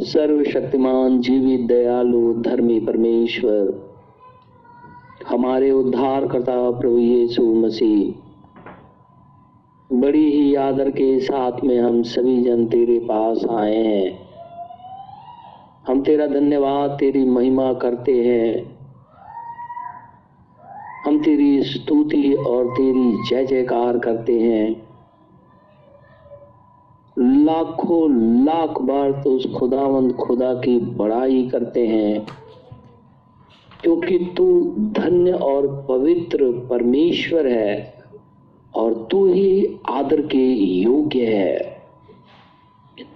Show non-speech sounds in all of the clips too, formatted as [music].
सर्वशक्तिमान जीवित दयालु, धर्मी परमेश्वर, हमारे उद्धार करता प्रभु यीशु मसीह, बड़ी ही आदर के साथ में हम सभी जन तेरे पास आए हैं। हम तेरा धन्यवाद, तेरी महिमा करते हैं। हम तेरी स्तुति और तेरी जय जयकार करते हैं। लाखों लाख बार तो उस खुदावंद खुदा की बड़ाई करते हैं, क्योंकि तू धन्य और पवित्र परमेश्वर है और तू ही आदर के योग्य है।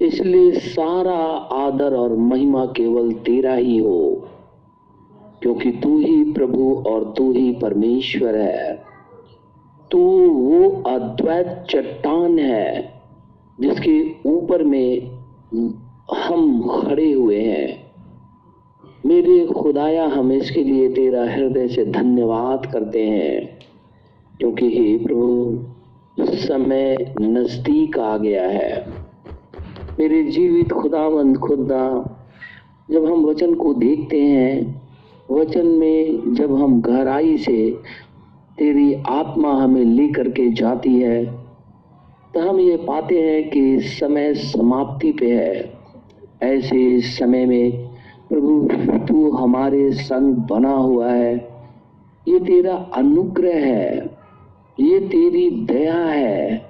इसलिए सारा आदर और महिमा केवल तेरा ही हो, क्योंकि तू ही प्रभु और तू ही परमेश्वर है। तू वो अद्वैत चट्टान है जिसके ऊपर में हम खड़े हुए हैं। मेरे खुदाया हम इसके लिए तेरा हृदय से धन्यवाद करते हैं, क्योंकि हे प्रभु, समय नज़दीक आ गया है। मेरे जीवित खुदावंद खुदा, जब हम वचन को देखते हैं, वचन में जब हम गहराई से तेरी आत्मा हमें लेकर के जाती है तो हम ये पाते हैं कि समय समाप्ति पे है। ऐसे समय में, प्रभु, तू हमारे संग बना हुआ है। ये तेरा अनुग्रह है। ये तेरी दया है।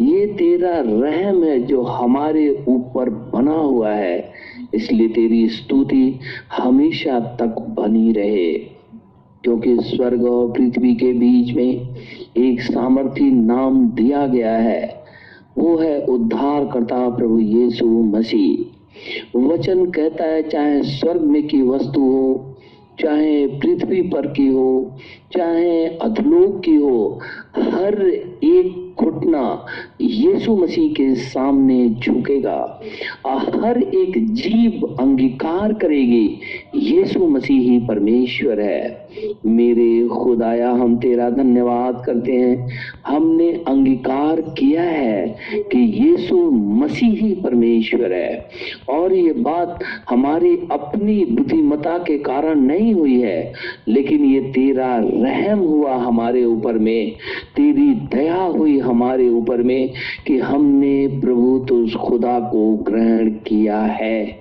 ये तेरा रहम है जो हमारे ऊपर बना हुआ है। इसलिए तेरी स्तुति हमेशा तक बनी रहे। क्योंकि स्वर्ग और पृथ्वी के बीच में एक सामर्थी नाम दिया गया है। वो है उद्धार करता प्रभु यीशु मसीह। वचन कहता है, चाहे स्वर्ग में की वस्तु हो, चाहे पृथ्वी पर की हो, चाहे अधलोक की हो, हर एक घुटना यीशु मसीह के सामने झुकेगा। और हर एक जीव अंगीकार करेगी, यीशु मसीह ही परमेश्वर है। मेरे खुदाया, हम तेरा धन्यवाद करते हैं। हमने अंगीकार किया है कि यीशु मसीह परमेश्वर है। और ये बात हमारी अपनी बुद्धिमता के कारण नहीं हुई है, लेकिन ये तेरा रहम हुआ हमारे ऊपर में। तेरी दया हुई हमारे ऊपर में कि हमने प्रभु तो उस खुदा को ग्रहण किया है।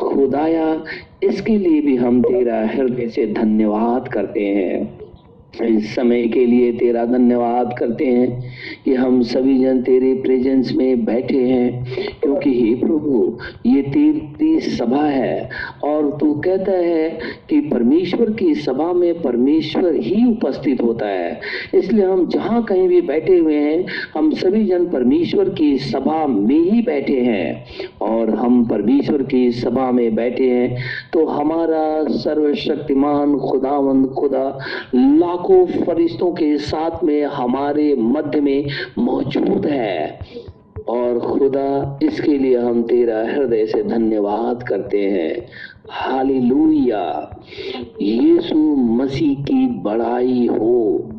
खुदाया इसके लिए भी हम तेरा हृदय से धन्यवाद करते हैं। इस समय के लिए तेरा धन्यवाद करते हैं कि हम सभी जन तेरे प्रेजेंस में बैठे हैं। क्योंकि हे प्रभु, ये तेरी सभा है और तू कहता है कि परमेश्वर की सभा में परमेश्वर ही उपस्थित होता है। इसलिए हम जहाँ कहीं भी बैठे हुए हैं, हम सभी जन परमेश्वर की सभा में ही बैठे हैं। और हम परमेश्वर की सभा में बैठे हैं तो हमारा सर्वशक्तिमान खुदावंद खुदा, लाख लाखों फरिश्तों के साथ में हमारे मध्य में मौजूद है। और खुदा, इसके लिए हम तेरा हृदय से धन्यवाद करते हैं। हालेलुया। यीशु मसीह की बड़ाई हो।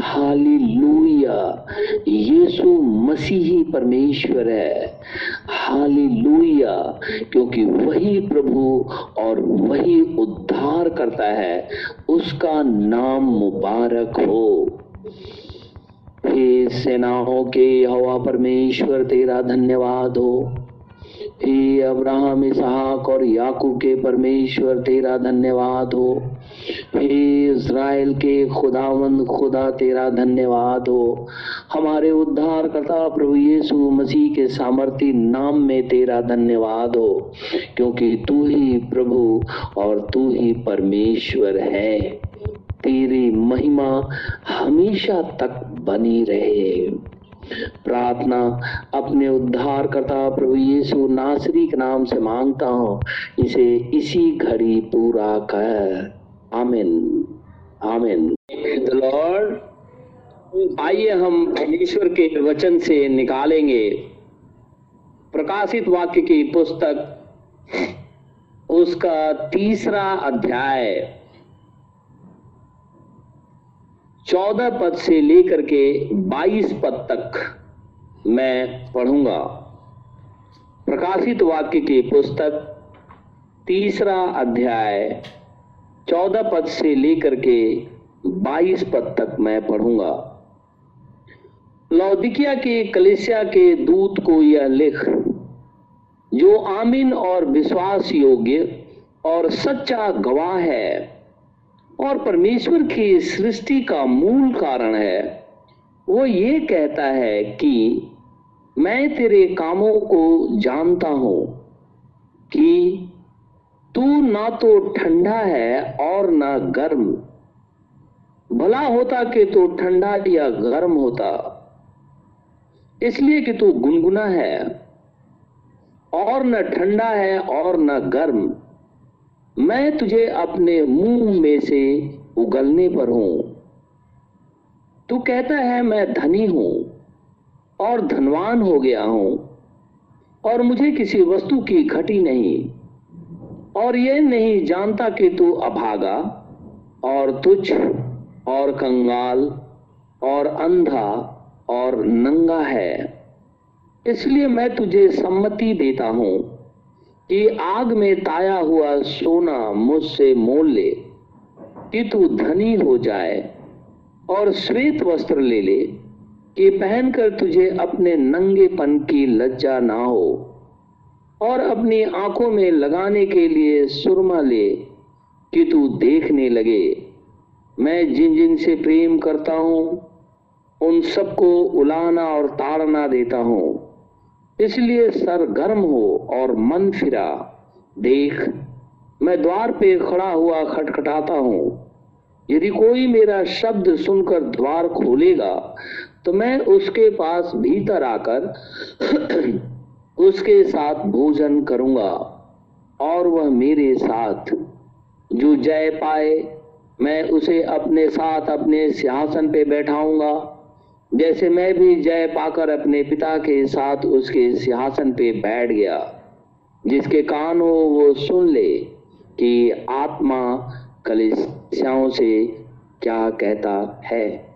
हालेलुया। यीशु मसीही परमेश्वर है। हालेलुया। क्योंकि वही प्रभु और वही उद्धार करता है। उसका नाम मुबारक हो। हे सेनाओं के हवा परमेश्वर, तेरा धन्यवाद हो। हे अब्राहम, इसहाक और याकूब के परमेश्वर, तेरा धन्यवाद हो। इज़राइल के खुदावंद, खुदा तेरा धन्यवाद हो। हमारे उद्धार करता प्रभु यीशु मसीह के सामर्थ्य नाम में तेरा धन्यवाद हो, क्योंकि तू ही प्रभु और तू ही परमेश्वर है। तेरी महिमा हमेशा तक बनी रहे। प्रार्थना अपने उद्धार करता प्रभु यीशु नासरी के नाम से माँगता हूँ, इसे इसी घड़ी पूरा कर। आमिन आमिन। लॉर्ड आइए हम परमेश्वर के वचन से निकालेंगे। प्रकाशित वाक्य की पुस्तक, उसका तीसरा अध्याय। चौदह पद से लेकर के बाईस पद तक मैं पढ़ूँगा। प्रकाशित वाक्य की पुस्तक, तीसरा अध्याय। चौदह पद से लेकर के बाईस पद तक मैं पढ़ूँगा। लौदिकिया के कलेसिया के दूत को यह लिख, जो आमीन और विश्वास योग्य और सच्चा गवाह है और परमेश्वर की सृष्टि का मूल कारण है, वो ये कहता है कि मैं तेरे कामों को जानता हूँ कि तू ना तो ठंडा है और ना गर्म। भला होता कि तू ठंडा या गर्म होता। इसलिए कि तू गुनगुना है और न ठंडा है और न गर्म। मैं तुझे अपने मुँह में से उगलने पर हूँ। तू कहता है मैं धनी हूँ और धनवान हो गया हूँ और मुझे किसी वस्तु की घटी नहीं। और यह नहीं जानता कि तू अभागा और तुझ और कंगाल और अंधा और नंगा है। इसलिए मैं तुझे सम्मति देता हूँ कि आग में ताया हुआ सोना मुझसे मोल ले, कि तू धनी हो जाए और श्वेत वस्त्र ले ले, कि पहनकर तुझे अपने नंगेपन की लज्जा ना हो। और अपनी आँखों में लगाने के लिए सुरमा ले कि तू देखने लगे। मैं जिन जिन से प्रेम करता हूँ, उन सबको उलाना और ताड़ना देता हूँ। इसलिए सर गर्म हो और मन फिरा। देख, मैं द्वार पे खड़ा हुआ खटखटाता हूँ। यदि कोई मेरा शब्द सुनकर द्वार खोलेगा तो मैं उसके पास भीतर आकर उसके साथ भोजन करूँगा और वह मेरे साथ। जो जय पाए, मैं उसे अपने साथ अपने सिंहासन पे बैठाऊँगा। जैसे मैं भी जय पाकर अपने पिता के साथ उसके सिंहासन पे बैठ गया। जिसके कान हो वो सुन ले कि आत्मा कलिसियाओं से क्या कहता है।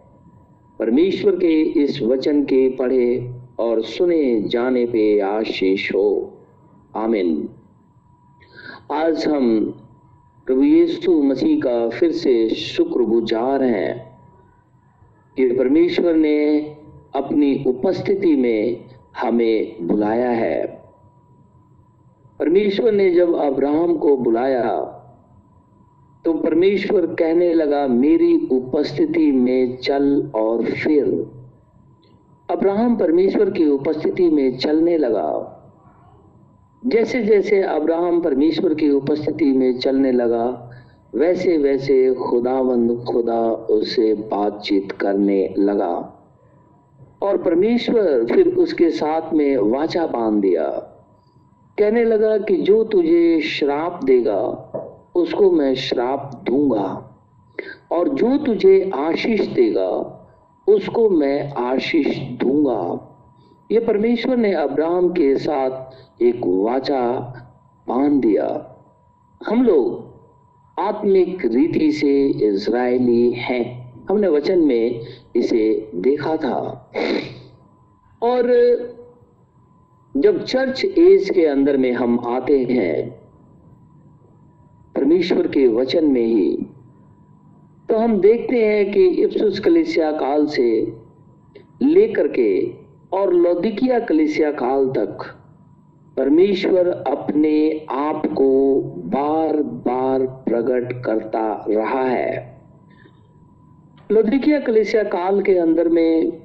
परमेश्वर के इस वचन के पढ़े और सुने जाने पे आशीष हो। आमिन। आज हम प्रभु यीशु मसीह का फिर से शुक्रगुजार हैं कि परमेश्वर ने अपनी उपस्थिति में हमें बुलाया है। परमेश्वर ने जब अब्राहम को बुलाया तो परमेश्वर कहने लगा, मेरी उपस्थिति में चल और फिर। अब्राहम परमेश्वर की उपस्थिति में चलने लगा। जैसे जैसे अब्राहम परमेश्वर की उपस्थिति में चलने लगा वैसे वैसे खुदावंद खुदा उससे बातचीत करने लगा। और परमेश्वर फिर उसके साथ में वाचा बाँध दिया। कहने लगा कि जो तुझे श्राप देगा, उसको मैं श्राप दूँगा, और जो तुझे आशीष देगा उसको मैं आशीष दूँगा। ये परमेश्वर ने अब्राहम के साथ एक वाचा बाँध दिया। हम लोग आत्मिक रीति से इज़राइली हैं। हमने वचन में इसे देखा था। और जब चर्च एज के अंदर में हम आते हैं, परमेश्वर के वचन में ही तो हम देखते हैं कि इप्सुस कलिसिया काल से लेकर के और लौदिकिया कलिसिया काल तक परमेश्वर अपने आप को बार बार प्रकट करता रहा है। लौदिकिया कलिसिया काल के अंदर में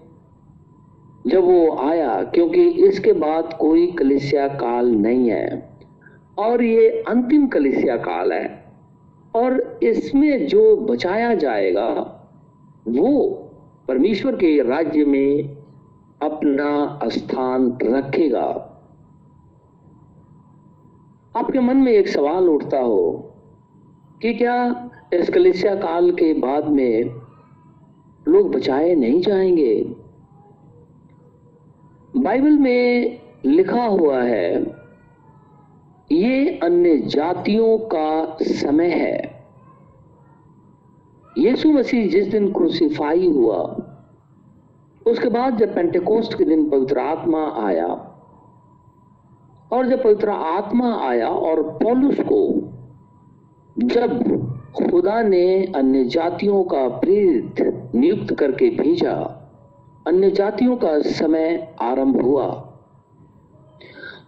जब वो आया, क्योंकि इसके बाद कोई कलिसिया काल नहीं है, और ये अंतिम कलिसिया काल है। और इसमें जो बचाया जाएगा, वो परमेश्वर के राज्य में अपना स्थान रखेगा। आपके मन में एक सवाल उठता हो कि क्या इस कलिसिया काल के बाद में लोग बचाए नहीं जाएँगे? बाइबल में लिखा हुआ है ये अन्य जातियों का समय है। यीशु मसीह जिस दिन क्रूसिफाई हुआ, उसके बाद जब पेंटेकोस्ट के दिन पवित्र आत्मा आया, और जब पवित्र आत्मा आया और पौलुस को, जब खुदा ने अन्य जातियों का प्रेरित नियुक्त करके भेजा, अन्य जातियों का समय आरंभ हुआ।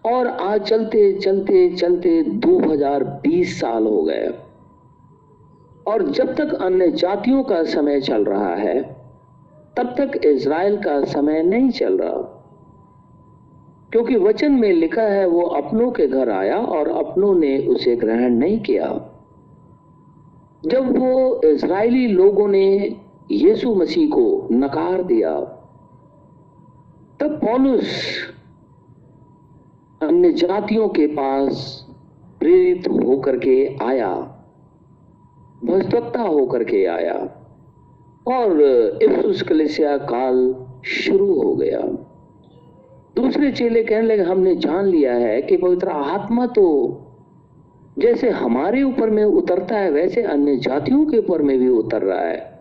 और आज चलते चलते चलते 2020 साल हो गए। और जब तक अन्य जातियों का समय चल रहा है, तब तक इज़राइल का समय नहीं चल रहा। क्योंकि वचन में लिखा है, वो अपनों के घर आया और अपनों ने उसे ग्रहण नहीं किया। जब वो इज़राइली लोगों ने यीशु मसीह को नकार दिया, तब पौलुस अन्य जातियों के पास प्रेरित होकर के आया भजवक्ता होकर के आया, और इफ्सुस कलिसिया काल शुरू हो गया। दूसरे चेले कहने लगे, हमने जान लिया है कि पवित्र आत्मा तो जैसे हमारे ऊपर में उतरता है, वैसे अन्य जातियों के ऊपर में भी उतर रहा है।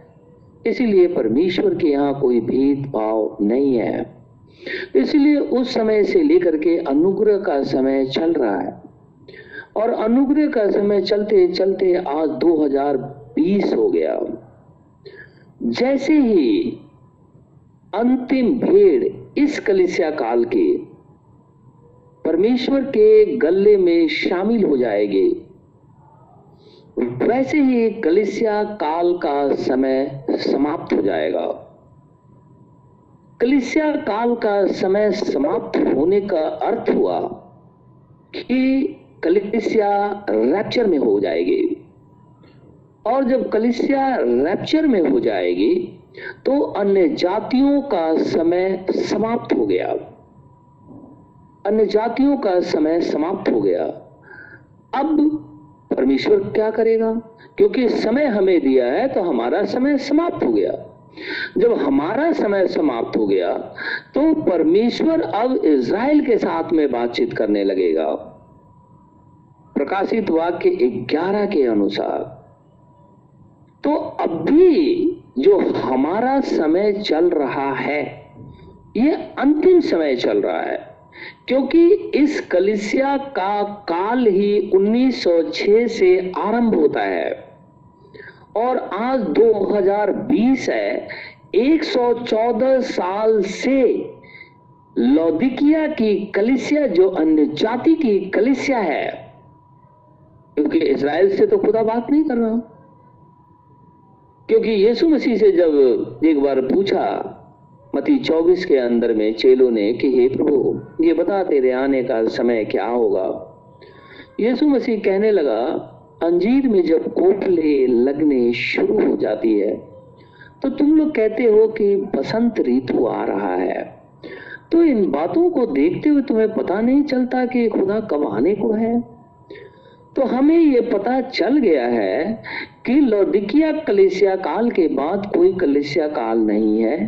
इसीलिए परमेश्वर के यहाँ कोई भेदभाव नहीं है। इसलिए उस समय से लेकर के अनुग्रह का समय चल रहा है। और अनुग्रह का समय चलते चलते आज 2020 हो गया। जैसे ही अंतिम भेड़ इस कलिसिया काल के परमेश्वर के गले में शामिल हो जाएगी, वैसे ही कलिसिया काल का समय समाप्त हो जाएगा। कलिसिया काल का समय समाप्त होने का अर्थ हुआ कि कलिसिया रैप्चर में हो जाएगी। और जब कलिसिया रैप्चर में हो जाएगी तो अन्य जातियों का समय समाप्त हो गया। अन्य जातियों का समय समाप्त हो गया। अब परमेश्वर क्या करेगा? क्योंकि समय हमें दिया है तो हमारा समय समाप्त हो गया। जब हमारा समय समाप्त हो गया तो परमेश्वर अब इज़राइल के साथ में बातचीत करने लगेगा। प्रकाशित वाक्य 11 के अनुसार तो अभी जो हमारा समय चल रहा है, ये अंतिम समय चल रहा है, क्योंकि इस कलिसिया का काल ही 1906 से आरंभ होता है। और आज 2020 है 114 साल से लौदिकिया की कलिसिया, जो अन्य जाति की कलिसिया है, क्योंकि इसराइल से तो खुदा बात नहीं कर रहा। क्योंकि यीशु मसीह से जब एक बार पूछा मती 24 के अंदर में चेलों ने कि, हे प्रभु, ये बता तेरे आने का समय क्या होगा? यीशु मसीह कहने लगा अंजीर में जब कोटले लगने शुरू हो जाती है तो तुम लोग कहते हो कि बसंत ऋतु आ रहा है। तो इन बातों को देखते हुए तुम्हें पता नहीं चलता कि खुदा कब आने को है। तो हमें ये पता चल गया है कि लौदिकिया कलेसिया काल के बाद कोई कलेसिया काल नहीं है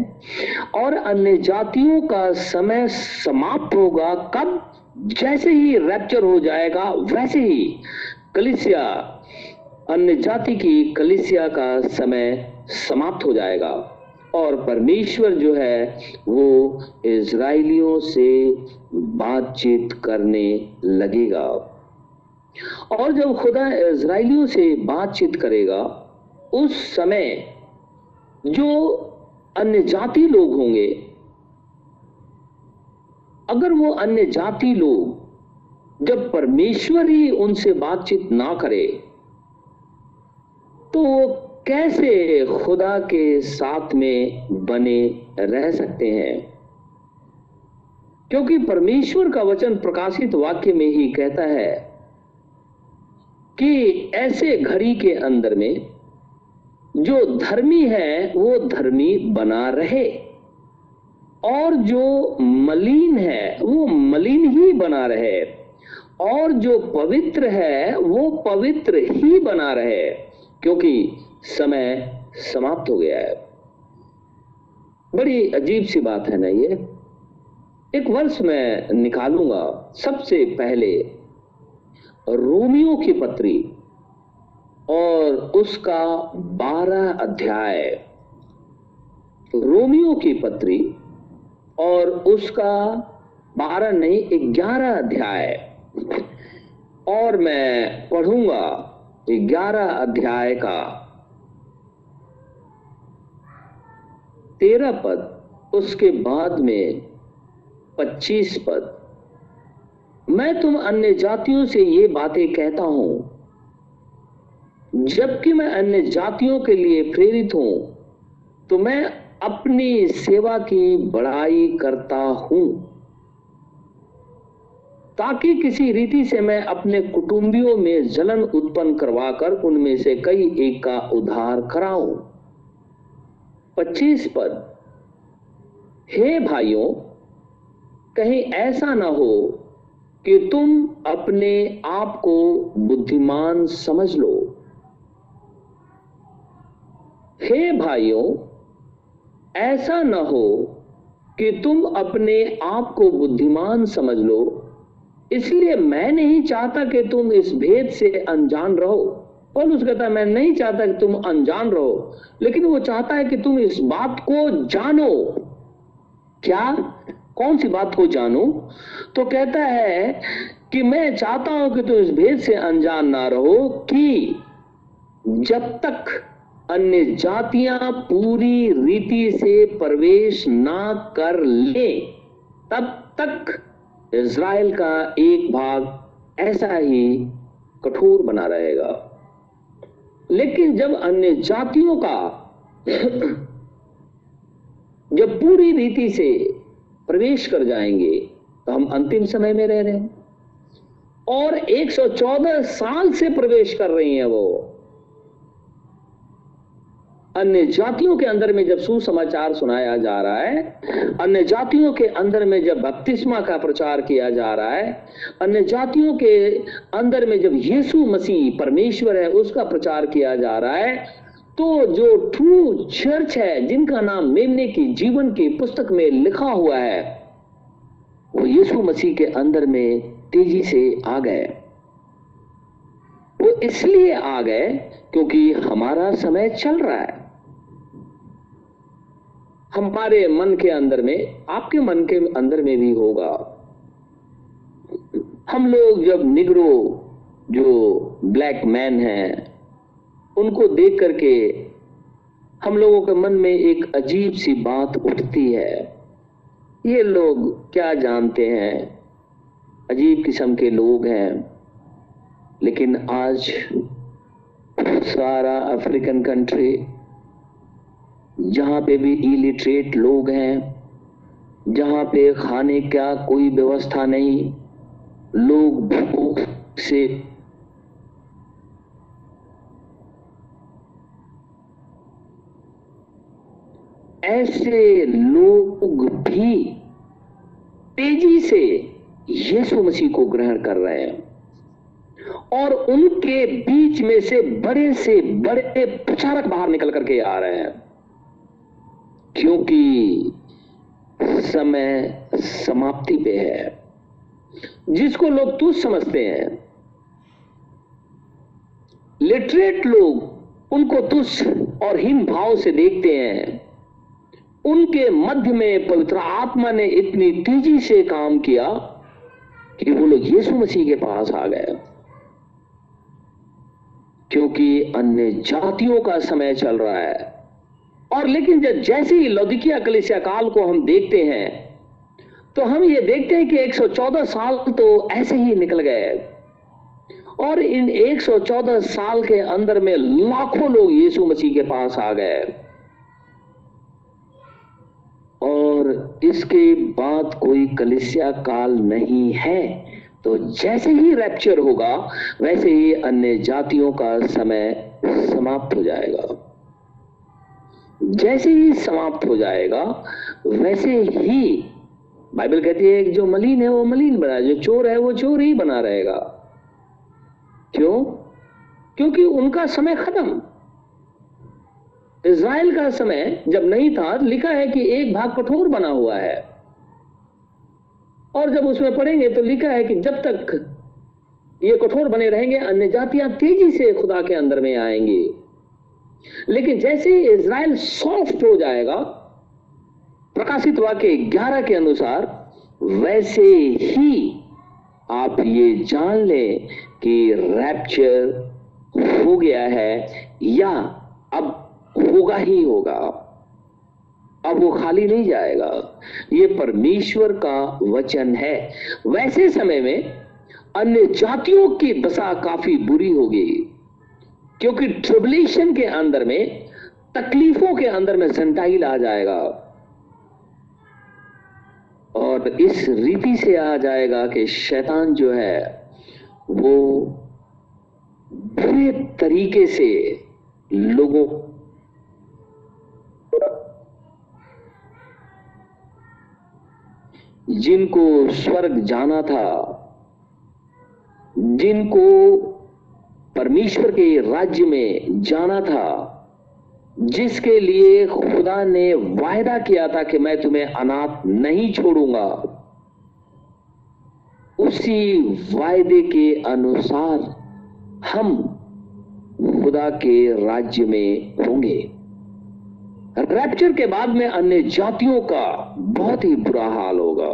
और अन्य जातियों का समय समाप्त होगा, कब जैसे ही रैप्चर हो जाएगा, वैसे ही। कलिसिया, अन्य जाति की कलिसिया का समय समाप्त हो जाएगा और परमेश्वर जो है वो इज़राइलियों से बातचीत करने लगेगा। और जब खुदा इज़राइलियों से बातचीत करेगा, उस समय जो अन्य जाति लोग होंगे, अगर वो अन्य जाति लोग जब परमेश्वर ही उनसे बातचीत ना करे तो वो कैसे खुदा के साथ में बने रह सकते हैं? क्योंकि परमेश्वर का वचन प्रकाशित वाक्य में ही कहता है कि ऐसे घड़ी के अंदर में जो धर्मी है, वो धर्मी बना रहे, और जो मलिन है, वो मलिन ही बना रहे। और जो पवित्र है, वो पवित्र ही बना रहे, क्योंकि समय समाप्त हो गया है। बड़ी अजीब सी बात है ना ये। एक वर्ष मैं निकालूँगा सबसे पहले रोमियो की पत्री और उसका बारह अध्याय। रोमियो की पत्री और उसका बारह नहीं, ग्यारह अध्याय। और मैं पढ़ूँगा ग्यारह अध्याय का। तेरह पद, उसके बाद में पच्चीस पद। मैं तुम अन्य जातियों से ये बातें कहता हूँ। जबकि मैं अन्य जातियों के लिए प्रेरित हूँ तो मैं अपनी सेवा की बड़ाई करता हूँ। ताकि किसी रीति से मैं अपने कुटुंबियों में जलन उत्पन्न करवाकर उनमें से कई एक का उद्धार कराऊं। पच्चीस पद। हे भाइयों, कहीं ऐसा ना हो कि तुम अपने आप को बुद्धिमान समझ लो। हे भाइयों, ऐसा ना हो कि तुम अपने आप को बुद्धिमान समझ लो इसलिए मैं नहीं चाहता कि तुम इस भेद से अनजान रहो। और उस कहता, मैं नहीं चाहता कि तुम अनजान रहो, लेकिन वो चाहता है कि तुम इस बात को जानो। क्या? कौन सी बात को जानो? तो कहता है कि मैं चाहता हूँ कि तुम इस भेद से अनजान ना रहो कि जब तक अन्य जातियाँ पूरी रीति से प्रवेश ना कर ले, तब तक इज़राइल का एक भाग ऐसा ही कठोर बना रहेगा। लेकिन जब अन्य जातियों का [clears throat] जब पूरी रीति से प्रवेश कर जाएँगे तो हम अंतिम समय में रह रहे हैं। और 114 साल से प्रवेश कर रही हैं वो। अन्य जातियों के अंदर में जब सुसमाचार सुनाया जा रहा है, अन्य जातियों के अंदर में जब बपतिस्मा का प्रचार किया जा रहा है, अन्य जातियों के अंदर में जब यीशु मसीह परमेश्वर है, उसका प्रचार किया जा रहा है तो जो ट्रू चर्च है, जिनका नाम मेमने की जीवन की पुस्तक में लिखा हुआ है, वो यीशु मसीह के अंदर में तेज़ी से आ गए। वो इसलिए आ गए क्योंकि हमारा समय चल रहा है। हमारे मन के अंदर में, आपके मन के अंदर में भी होगा। हम लोग जब निगरो, जो ब्लैक मैन हैं, उनको देख करके हम लोगों के मन में एक अजीब सी बात उठती है। ये लोग क्या जानते हैं? अजीब किस्म के लोग हैं। लेकिन आज सारा अफ्रीकन कंट्री जहाँ पे भी इलिटरेट लोग हैं, जहाँ पे खाने का कोई व्यवस्था नहीं, लोग भूख से ऐसे लोग भी तेज़ी से यीशु मसीह को ग्रहण कर रहे हैं और उनके बीच में से बड़े से बड़े प्रचारक बाहर निकल करके आ रहे हैं। क्योंकि समय समाप्ति पे है। जिसको लोग तुझ समझते हैं लिटरेट लोग उनको तुच्छ और हीन भाव से देखते हैं। उनके मध्य में पवित्र आत्मा ने इतनी तेज़ी से काम किया कि वो लोग यीशु मसीह के पास आ गए। क्योंकि अन्य जातियों का समय चल रहा है। और लेकिन जब जैसे ही लौदिकिया कलिसिया काल को हम देखते हैं तो हम ये देखते हैं कि 114 साल तो ऐसे ही निकल गए। और इन 114 साल के अंदर में लाखों लोग यीशु मसीह के पास आ गए। और इसके बाद कोई कलिसिया काल नहीं है तो जैसे ही रैप्चर होगा, वैसे ही अन्य जातियों का समय समाप्त हो जाएगा। जैसे ही समाप्त हो जाएगा, वैसे ही बाइबल कहती है जो मलिन है, वो मलिन बना, जो चोर है, वो चोर ही बना रहेगा। क्यों? क्योंकि उनका समय खत्म। इज़राइल का समय जब नहीं था, लिखा है कि एक भाग कठोर बना हुआ है। और जब उसमें पढ़ेंगे तो लिखा है कि जब तक ये कठोर बने रहेंगे अन्य जातियाँ तेज़ी से खुदा के अंदर में आएँगी। लेकिन जैसे ही इसराइल सॉफ्ट हो जाएगा, प्रकाशित वाक्य ग्यारह के अनुसार, वैसे ही आप ये जान लें कि रैप्चर हो गया है या अब होगा ही होगा। अब वो खाली नहीं जाएगा। ये परमेश्वर का वचन है। वैसे समय में अन्य जातियों की दशा काफ़ी बुरी होगी। क्योंकि ट्रिबुलेशन के अंदर में, तकलीफों के अंदर में सेंटाइल आ जाएगा। और इस रीति से आ जाएगा कि शैतान जो है, वो बुरे तरीके से लोगों जिनको स्वर्ग जाना था, जिनको परमेश्वर के राज्य में जाना था, जिसके लिए खुदा ने वायदा किया था कि मैं तुम्हें अनाथ नहीं छोड़ूँगा। उसी वायदे के अनुसार हम खुदा के राज्य में होंगे। रैप्चर के बाद में अन्य जातियों का बहुत ही बुरा हाल होगा।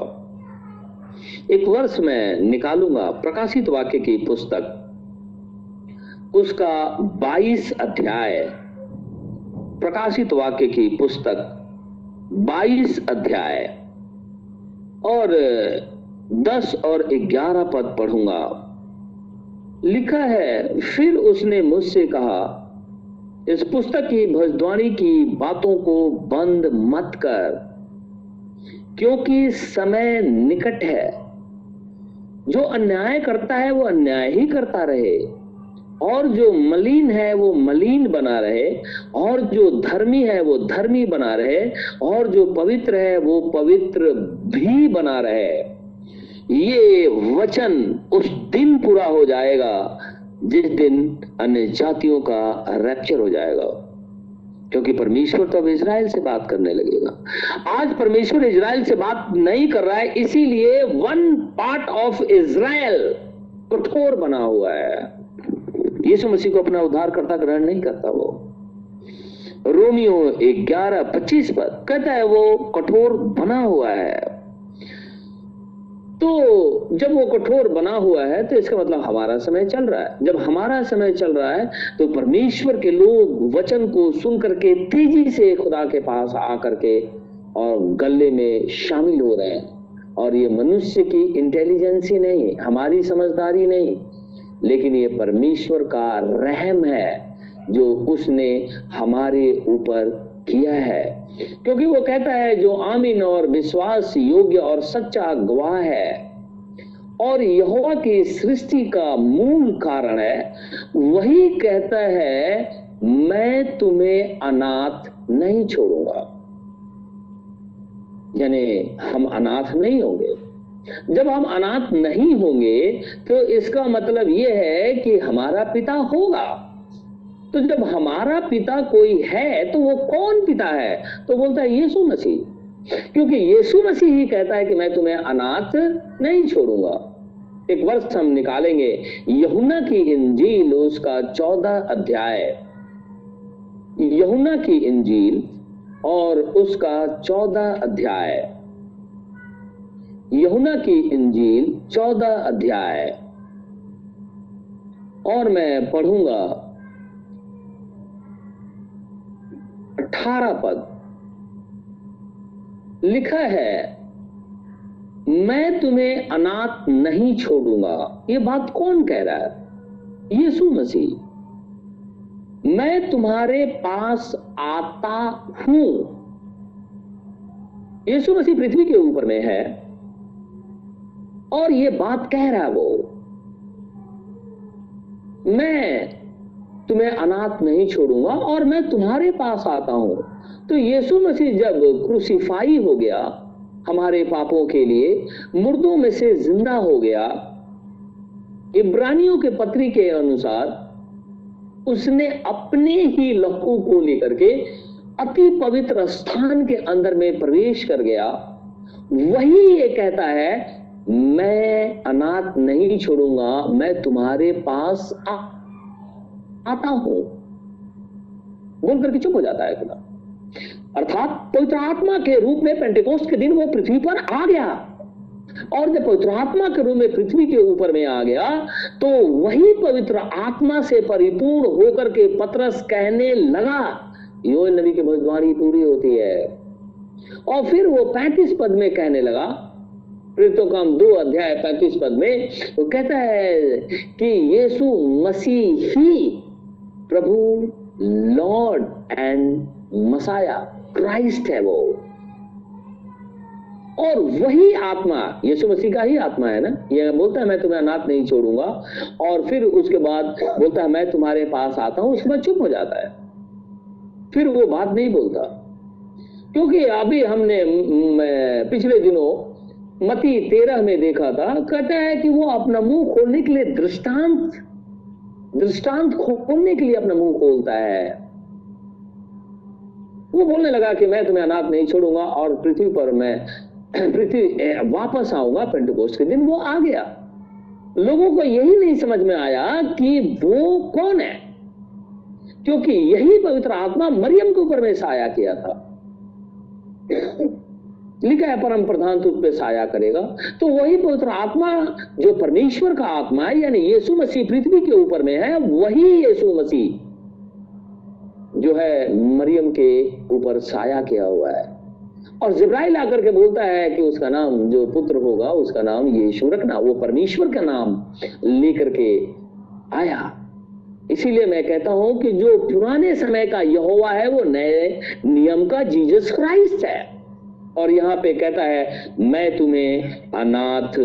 एक वर्ष में निकालूँगा प्रकाशित वाक्य की पुस्तक। उसका 22 अध्याय, प्रकाशित वाक्य की पुस्तक 22 अध्याय। और 10 और 11 पद पढ़ूँगा। लिखा है, फिर उसने मुझसे कहा, इस पुस्तक की भजद्वाणी की बातों को बंद मत कर, क्योंकि समय निकट है। जो अन्याय करता है, वो अन्याय ही करता रहे। और जो मलिन है, वो मलिन बना रहे, और जो धर्मी है, वो धर्मी बना रहे, और जो पवित्र है, वो पवित्र भी बना रहे। ये वचन उस दिन पूरा हो जाएगा, जिस दिन अन्य जातियों का रैप्चर हो जाएगा। क्योंकि परमेश्वर तो अब इसराइल से बात करने लगेगा। आज परमेश्वर इसराइल से बात नहीं कर रहा है, इसीलिए वन पार्ट ऑफ़ इसराइल कठोर बना हुआ है। यीशु मसीह को अपना उद्धार करता ग्रहण नहीं करता वो। रोमियो ग्यारह, पच्चीस पर कहता है, वो कठोर बना हुआ है। तो जब वो कठोर बना हुआ है तो इसका मतलब हमारा समय चल रहा है। जब हमारा समय चल रहा है तो परमेश्वर के लोग वचन को सुन करके तेज़ी से खुदा के पास आकर के और गले में शामिल हो रहे हैं। और ये मनुष्य की इंटेलिजेंस नहीं, हमारी समझदारी नहीं लेकिन ये परमेश्वर का रहम है जो उसने हमारे ऊपर किया है। क्योंकि वो कहता है, जो आमीन और विश्वास, योग्य और सच्चा गवाह है और यहोवा की सृष्टि का मूल कारण है, वही कहता है, मैं तुम्हें अनाथ नहीं छोड़ूँगा। यानी हम अनाथ नहीं होंगे। जब हम अनाथ नहीं होंगे तो इसका मतलब यह है कि हमारा पिता होगा। तो जब हमारा पिता कोई है तो वो कौन पिता है? तो बोलता है, यीशु मसीह। क्योंकि यीशु मसीह ही कहता है कि मैं तुम्हें अनाथ नहीं छोड़ूँगा। एक वर्ष हम निकालेंगे। यहुना की इंजील, उसका चौदह अध्याय। यहुना की इंजील और उसका चौदह अध्याय। यहुना की इंजील चौदह अध्याय। और मैं पढ़ूँगा अठारह पद। लिखा है, मैं तुम्हें अनाथ नहीं छोड़ूँगा। ये बात कौन कह रहा है? यीशु मसीह। मैं तुम्हारे पास आता हूँ। यीशु मसीह पृथ्वी के ऊपर में है। और ये बात कह रहा है वो, मैं तुम्हें अनाथ नहीं छोड़ूँगा और मैं तुम्हारे पास आता हूँ। तो यीशु मसीह जब क्रूसीफाई हो गया हमारे पापों के लिए, मुर्दों में से ज़िंदा हो गया, इब्रानियों के पत्री के अनुसार उसने अपने ही लहू को लेकर के अति पवित्र स्थान के अंदर में प्रवेश कर गया। वही ये कहता है मैं अनाथ नहीं छोड़ूँगा, मैं तुम्हारे पास आ, आता हूँ। बोल करके चुप हो जाता है खुदा। अर्थात पवित्र आत्मा के रूप में पेंटिकोस्ट के दिन वो पृथ्वी पर आ गया। और जब पवित्र आत्मा के रूप में पृथ्वी के ऊपर में आ गया तो वही पवित्र आत्मा से परिपूर्ण होकर के पत्रस कहने लगा यो नबी की भविष्यवाणी पूरी होती है। और फिर वो पैंतीस पद में कहने लगा प्रेरितों काम दो अध्याय पैंतीस पद में, वो कहता है कि यीशु मसीह ही प्रभु, लॉर्ड एंड मसाया, क्राइस्ट है वो। और वही आत्मा, यीशु मसीह का ही आत्मा है ना? ये बोलता है, मैं तुम्हें अनाथ नहीं छोड़ूँगा। और फिर उसके बाद बोलता है, मैं तुम्हारे पास आता हूँ। उसके बाद चुप हो जाता है। फिर वो बात नहीं बोलता। क्योंकि अभी हमने पिछले दिनों मती तेरह में देखा था। कहता है कि वो अपना मुँह खोलने के लिए दृष्टांत दृष्टांत खोलने के लिए अपना मुँह खोलता है। वो बोलने लगा कि मैं तुम्हें अनाथ नहीं छोड़ूँगा और पृथ्वी पर मैं, पृथ्वी वापस आऊँगा पेंटकोस्ट के दिन वो आ गया। लोगों को यही नहीं समझ में आया कि वो कौन है। क्योंकि यही पवित्र आत्मा मरियम के ऊपर में साया किया था। लिखा है, परम प्रधान तुझ पे साया करेगा। तो वही पवित्र आत्मा, जो परमेश्वर का आत्मा है, यानी यीशु मसीह पृथ्वी के ऊपर में है, वही यीशु मसीह जो है मरियम के ऊपर साया किया हुआ है। और जिब्राइल आकर के बोलता है कि उसका नाम जो पुत्र होगा, उसका नाम यीशु रखना, वो परमेश्वर का नाम लेकर के आया। इसीलिए मैं कहता हूँ कि जो पुराने समय का यहोवा है, वो नए नियम का जीसस क्राइस्ट है। और यहाँ पे कहता है, मैं तुम्हें अनाथ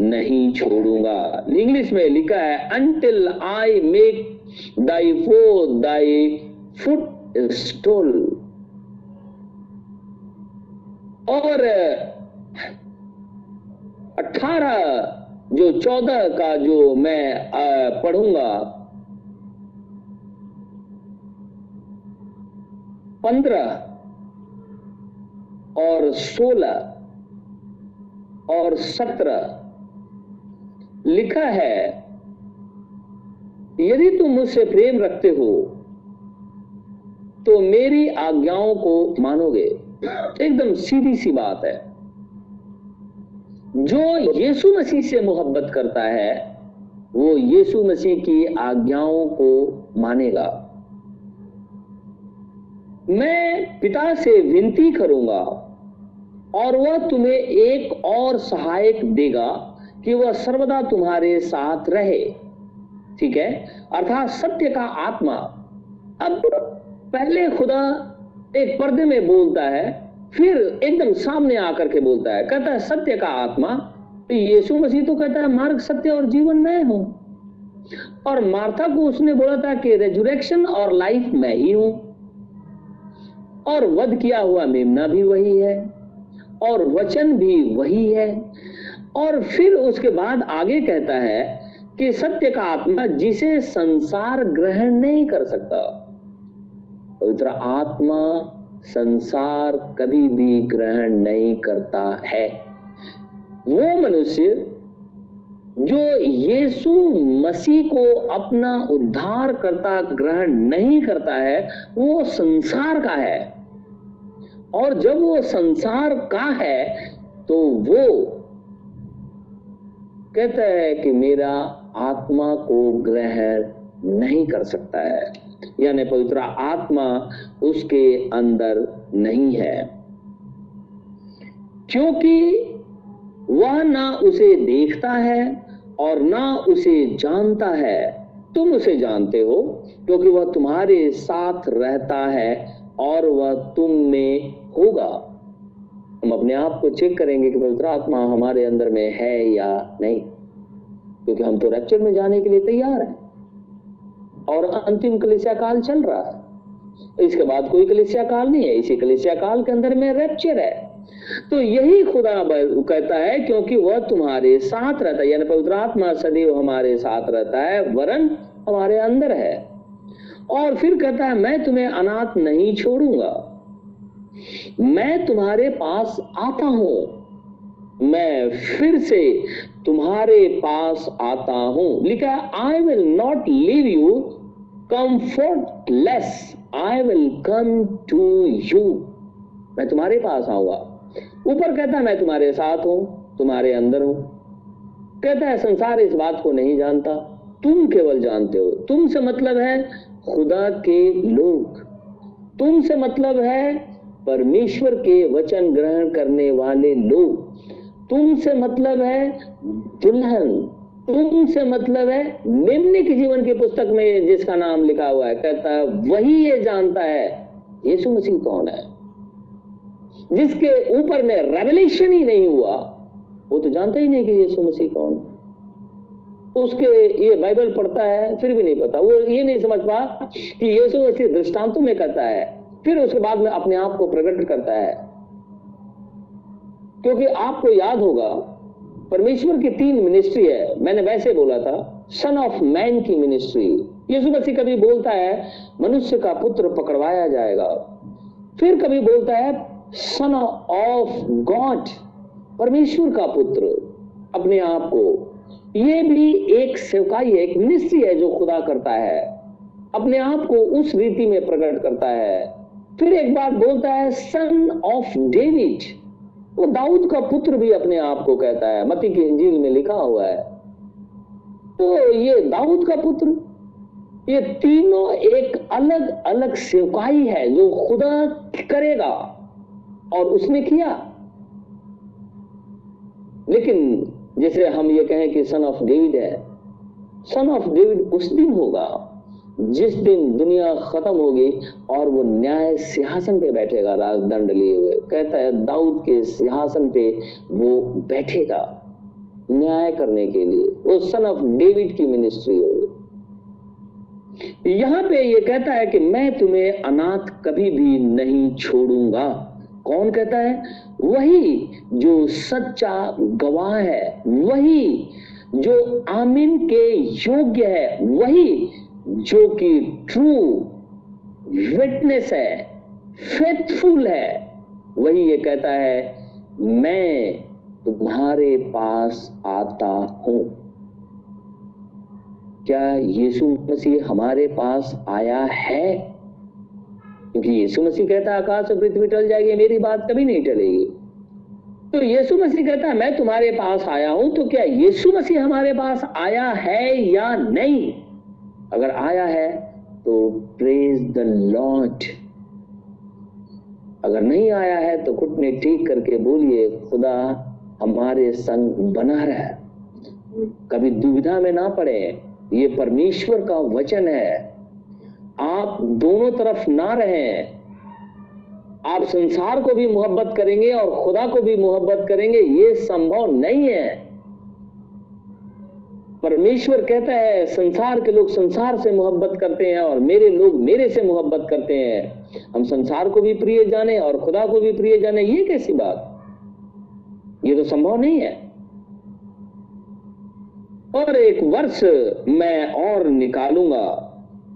नहीं छोड़ूँगा। इंग्लिश में लिखा है until I make thy foes thy footstool और, अठारह, जो चौदह का जो मैं पढ़ूँगा, पंद्रह और सोलह और सत्रह लिखा है, यदि तुम मुझसे प्रेम रखते हो तो मेरी आज्ञाओं को मानोगे। एकदम सीधी सी बात है। जो यीशु मसीह से मोहब्बत करता है, वो यीशु मसीह की आज्ञाओं को मानेगा। मैं पिता से विनती करूँगा और वह तुम्हें एक और सहायक देगा कि वह सर्वदा तुम्हारे साथ रहे। ठीक है? अर्थात सत्य का आत्मा। अब पहले खुदा एक पर्दे में बोलता है, फिर एकदम सामने आकर के बोलता है, कहता है, सत्य का आत्मा? तो यीशु मसीह तो कहता है, मार्ग, सत्य और जीवन मैं हूँ। और मार्था को उसने बोला था कि रेजुरेक्शन और लाइफ मैं ही हूँ। और वध किया हुआ मेमना भी वही है। और वचन भी वही है। और फिर उसके बाद आगे कहता है कि सत्य का आत्मा जिसे संसार ग्रहण नहीं कर सकता, पवित्र आत्मा संसार कभी भी ग्रहण नहीं करता है। वो मनुष्य जो यीशु मसीह को अपना उद्धार करता, ग्रहण नहीं करता है, वो संसार का है। और जब वो संसार का है तो वो कहता है कि मेरा आत्मा को ग्रहण नहीं कर सकता है। यानी पवित्र आत्मा उसके अंदर नहीं है। क्योंकि वह ना उसे देखता है और ना उसे जानता है। तुम उसे जानते हो, क्योंकि वह तुम्हारे साथ रहता है और वह तुम में होगा, हम अपने आप को चेक करेंगे कि पवित्र आत्मा हमारे अंदर में है या नहीं। क्योंकि हम तो रैप्चर में जाने के लिए तैयार हैं। और अंतिम कलिसिया काल चल रहा है। इसके बाद कोई कलिसिया काल नहीं है। इसी कलिसिया काल के अंदर में रैप्चर है। तो यही खुदा कहता है, क्योंकि वह तुम्हारे साथ रहता है। यानी पवित्र आत्मा सदैव हमारे साथ रहता है, वरन हमारे अंदर है। और फिर कहता है, मैं तुम्हें अनाथ नहीं छोड़ूँगा। मैं तुम्हारे पास आता हूँ। मैं फिर से तुम्हारे पास आता हूँ। लिखा I will not leave you comfortless I will come to you मैं तुम्हारे पास आऊँगा। ऊपर कहता है, मैं तुम्हारे साथ हूँ, तुम्हारे अंदर हूँ। कहता है, संसार इस बात को नहीं जानता। तुम केवल जानते हो। तुम से मतलब है खुदा के लोग। तुम से मतलब है परमेश्वर के वचन ग्रहण करने वाले लोग, तुमसे मतलब है दुल्हन, तुमसे मतलब है निम्न की जीवन की पुस्तक में जिसका नाम लिखा हुआ है, कहता है, वही ये जानता है, यीशु मसीह कौन है? जिसके ऊपर में रेवलेशन ही नहीं हुआ, वो तो जानता ही नहीं कि यीशु मसीह कौन है. उसके ये बाइबल पढ़ता है, फिर भी नहीं पता। वो ये नहीं समझ पा कि यीशु मसीह दृष्टांतों में कहता है फिर उसके बाद में अपने आप को प्रकट करता है। क्योंकि आपको याद होगा, परमेश्वर की तीन मिनिस्ट्री है। मैंने वैसे बोला था सन ऑफ़ मैन की मिनिस्ट्री यीशु मसीह कभी बोलता है, मनुष्य का पुत्र पकड़वाया जाएगा। फिर कभी बोलता है सन ऑफ़ गॉड परमेश्वर का पुत्र, अपने आप को। यह भी एक सेवकाई है, एक मिनिस्ट्री है जो खुदा करता है। अपने आप को उस रीति में प्रकट करता है। फिर एक बात बोलता है सन ऑफ़ डेविड वो दाऊद का पुत्र भी अपने आप को कहता है, मती की इंजील में लिखा हुआ है। तो ये दाऊद का पुत्र, ये तीनों एक अलग अलग सेवकाई है जो खुदा करेगा और उसने किया। लेकिन जैसे हम ये कहें कि सन ऑफ़ डेविड है सन ऑफ़ डेविड उस दिन होगा। जिस दिन दुनिया खत्म होगी और वो न्याय सिंहासन पे बैठेगा, राजदंड लिए हुए। कहता है, दाऊद के सिंहासन पे वो बैठेगा न्याय करने के लिए। वो सन ऑफ़ डेविड की मिनिस्ट्री होगी। यहाँ पे ये कहता है कि मैं तुम्हें अनाथ कभी भी नहीं छोड़ूँगा। कौन कहता है? वही जो सच्चा गवाह है, वही जो आमिन के योग्य है, वही जो कि ट्रू विटनेस है फेथफुल है, वही ये कहता है, मैं तुम्हारे पास आता हूँ। क्या यीशु मसीह हमारे पास आया है? क्योंकि यीशु मसीह कहता आकाश और पृथ्वी टल जाएगी, मेरी बात कभी नहीं टलेगी। तो यीशु मसीह कहता है, मैं तुम्हारे पास आया हूँ। तो क्या यीशु मसीह हमारे पास आया है या नहीं? अगर आया है तो प्रेज द लॉर्ड अगर नहीं आया है तो घुटने ठीक करके बोलिए, खुदा हमारे संग बना रहा। कभी दुविधा में ना पड़े, ये परमेश्वर का वचन है। आप दोनों तरफ़ ना रहे। आप संसार को भी मोहब्बत करेंगे और खुदा को भी मोहब्बत करेंगे, ये संभव नहीं है। परमेश्वर कहता है, संसार के लोग संसार से मोहब्बत करते हैं और मेरे लोग मेरे से मोहब्बत करते हैं। हम संसार को भी प्रिय जाने और खुदा को भी प्रिय जाने, ये कैसी बात? ये तो संभव नहीं है। और एक वर्ष मैं और निकालूँगा।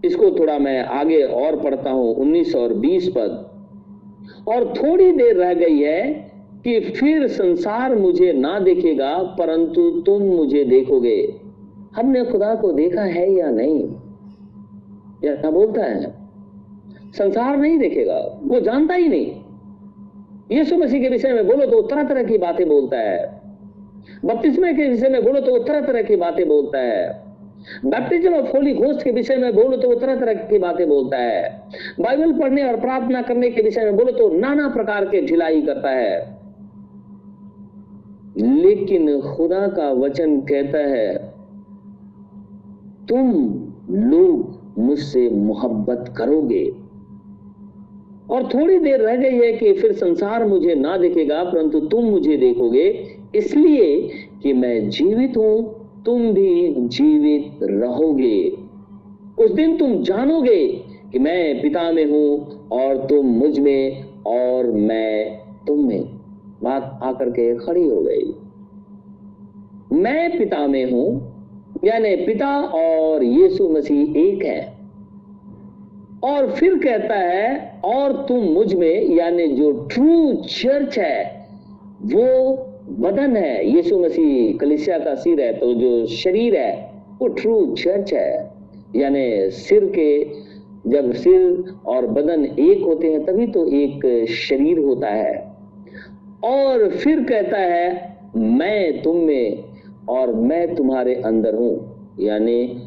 इसको थोड़ा मैं आगे और पढ़ता हूँ 19 और 20 पद। और थोड़ी देर रह गई है कि फिर संसार मुझे ना देखेगा, परंतु तुम मुझे देखोगे। हमने खुदा को देखा है या नहीं? ऐसा बोलता है? संसार नहीं देखेगा, वो जानता ही नहीं। यीशु मसीह के विषय में बोलो तो तरह तरह की बातें बोलता है। बपतिस्मे के विषय में बोलो तो तरह तरह की बातें बोलता है। बैप्टिज्म ऑफ़ होली घोस्ट के विषय में बोलो तो तरह तरह की बातें बोलता है। बाइबल पढ़ने और प्रार्थना करने के विषय में बोलो तो नाना प्रकार के ढिलाई करता है। लेकिन खुदा का वचन कहता है तुम लोग मुझसे मोहब्बत करोगे। और थोड़ी देर रह गई है कि फिर संसार मुझे ना देखेगा, परंतु तुम मुझे देखोगे। इसलिए कि मैं जीवित हूँ, तुम भी जीवित रहोगे। उस दिन तुम जानोगे कि मैं पिता में हूँ और तुम मुझमें और मैं तुम में। बात आकर के खड़ी हो गई। मैं पिता में हूँ यानी पिता और यीशु मसीह एक है। और फिर कहता है, और तुम मुझमें, यानी जो ट्रू चर्च है, वो बदन है। यीशु मसीह कलिसिया का सिर है तो जो शरीर है, वो ट्रू चर्च है। यानी सिर के, जब सिर और बदन एक होते हैं, तभी तो एक शरीर होता है। और फिर कहता है, मैं तुम में और मैं तुम्हारे अंदर हूँ। यानी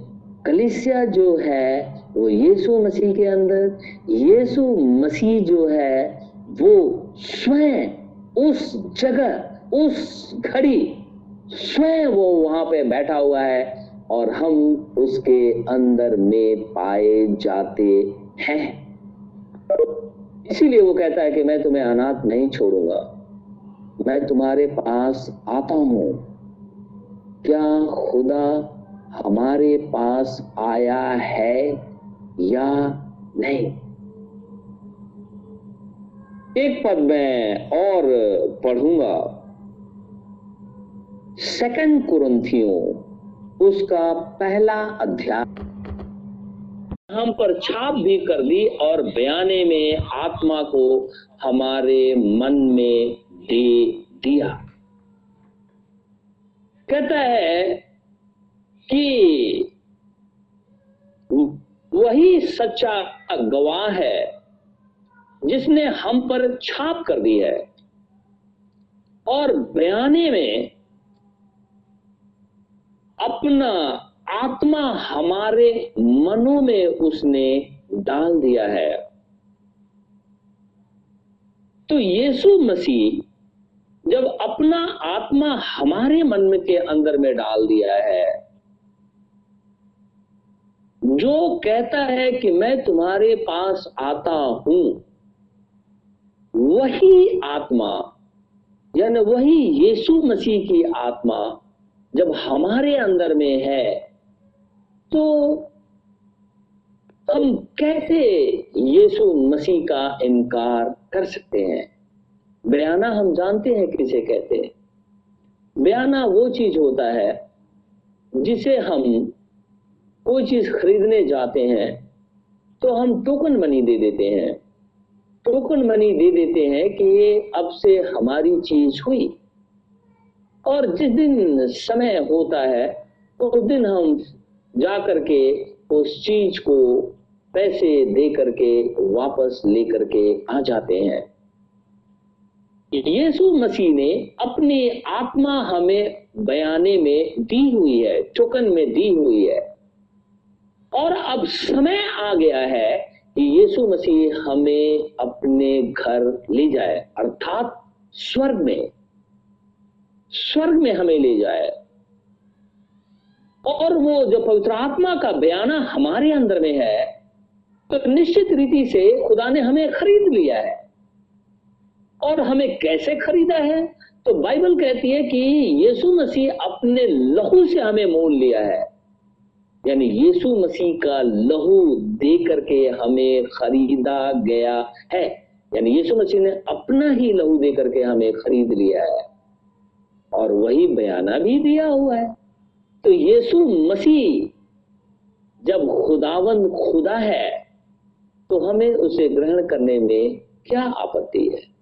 कलिसिया जो है, वो यीशु मसीह के अंदर, यीशु मसीह जो है, वो स्वयं उस जगह, उस घड़ी स्वयं वो वहाँ पे बैठा हुआ है और हम उसके अंदर में पाए जाते हैं। इसीलिए वो कहता है कि मैं तुम्हें अनाथ नहीं छोड़ूँगा। मैं तुम्हारे पास आता हूँ। क्या खुदा हमारे पास आया है या नहीं? एक पद में और पढ़ूँगा। सेकंड कुरंथियों, उसका पहला अध्याय। हम पर छाप भी कर दी और बयाने में आत्मा को हमारे मन में दे दिया। कहता है कि वही सच्चा गवाह है जिसने हम पर छाप कर दी है। और बयाने में अपना आत्मा हमारे मनों में उसने डाल दिया है। तो यीशु मसीह जब अपना आत्मा हमारे मन में के अंदर में डाल दिया है, जो कहता है कि मैं तुम्हारे पास आता हूँ, वही आत्मा, यानी वही यीशु मसीह की आत्मा जब हमारे अंदर में है तो हम कैसे यीशु मसीह का इनकार कर सकते हैं? बयाना हम जानते हैं किसे कहते हैं। बयाना वो चीज़ होता है जिसे हम कोई चीज़ खरीदने जाते हैं तो हम टोकन मनी दे देते हैं। टोकन मनी दे देते हैं कि ये अब से हमारी चीज़ हुई। और जिस दिन समय होता है तो उस दिन हम जा करके उस चीज़ को पैसे दे करके वापस लेकर के आ जाते हैं। यीशु मसीह ने अपनी आत्मा हमें बयाने में दी हुई है, टोकन में दी हुई है। और अब समय आ गया है कि यीशु मसीह हमें अपने घर ले जाए, अर्थात स्वर्ग में। स्वर्ग में हमें ले जाए। और वो जो पवित्र आत्मा का बयाना हमारे अंदर में है तो निश्चित रीति से खुदा ने हमें खरीद लिया है। और हमें कैसे खरीदा है? तो बाइबल कहती है कि यीशु मसीह अपने लहू से हमें मोल लिया है। यानी यीशु मसीह का लहू दे करके हमें खरीदा गया है। यानी यीशु मसीह ने अपना ही लहू दे करके हमें खरीद लिया है। और वही बयाना भी दिया हुआ है। तो यीशु मसीह जब खुदावन खुदा है तो हमें उसे ग्रहण करने में क्या आपत्ति है?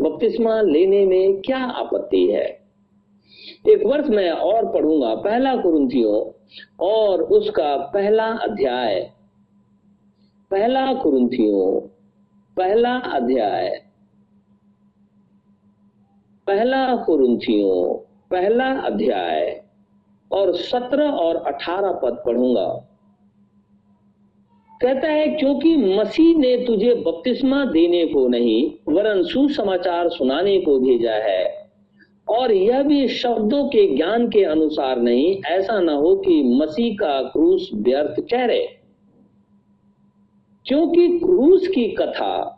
बपतिस्मा लेने में क्या आपत्ति है? एक वर्ष मैं और पढ़ूँगा पहला कुरुंथियों और उसका पहला अध्याय। पहला कुरुंथियों पहला अध्याय। पहला कुरुंथियों पहला अध्याय। और सत्रह और अठारह पद पढ़ूँगा। कहता है, क्योंकि मसीह ने तुझे बपतिस्मा देने को नहीं, वरन सुसमाचार सुनाने को भेजा है। और यह भी शब्दों के ज्ञान के अनुसार नहीं, ऐसा ना हो कि मसीह का क्रूस व्यर्थ ठहरे क्योंकि क्रूस की कथा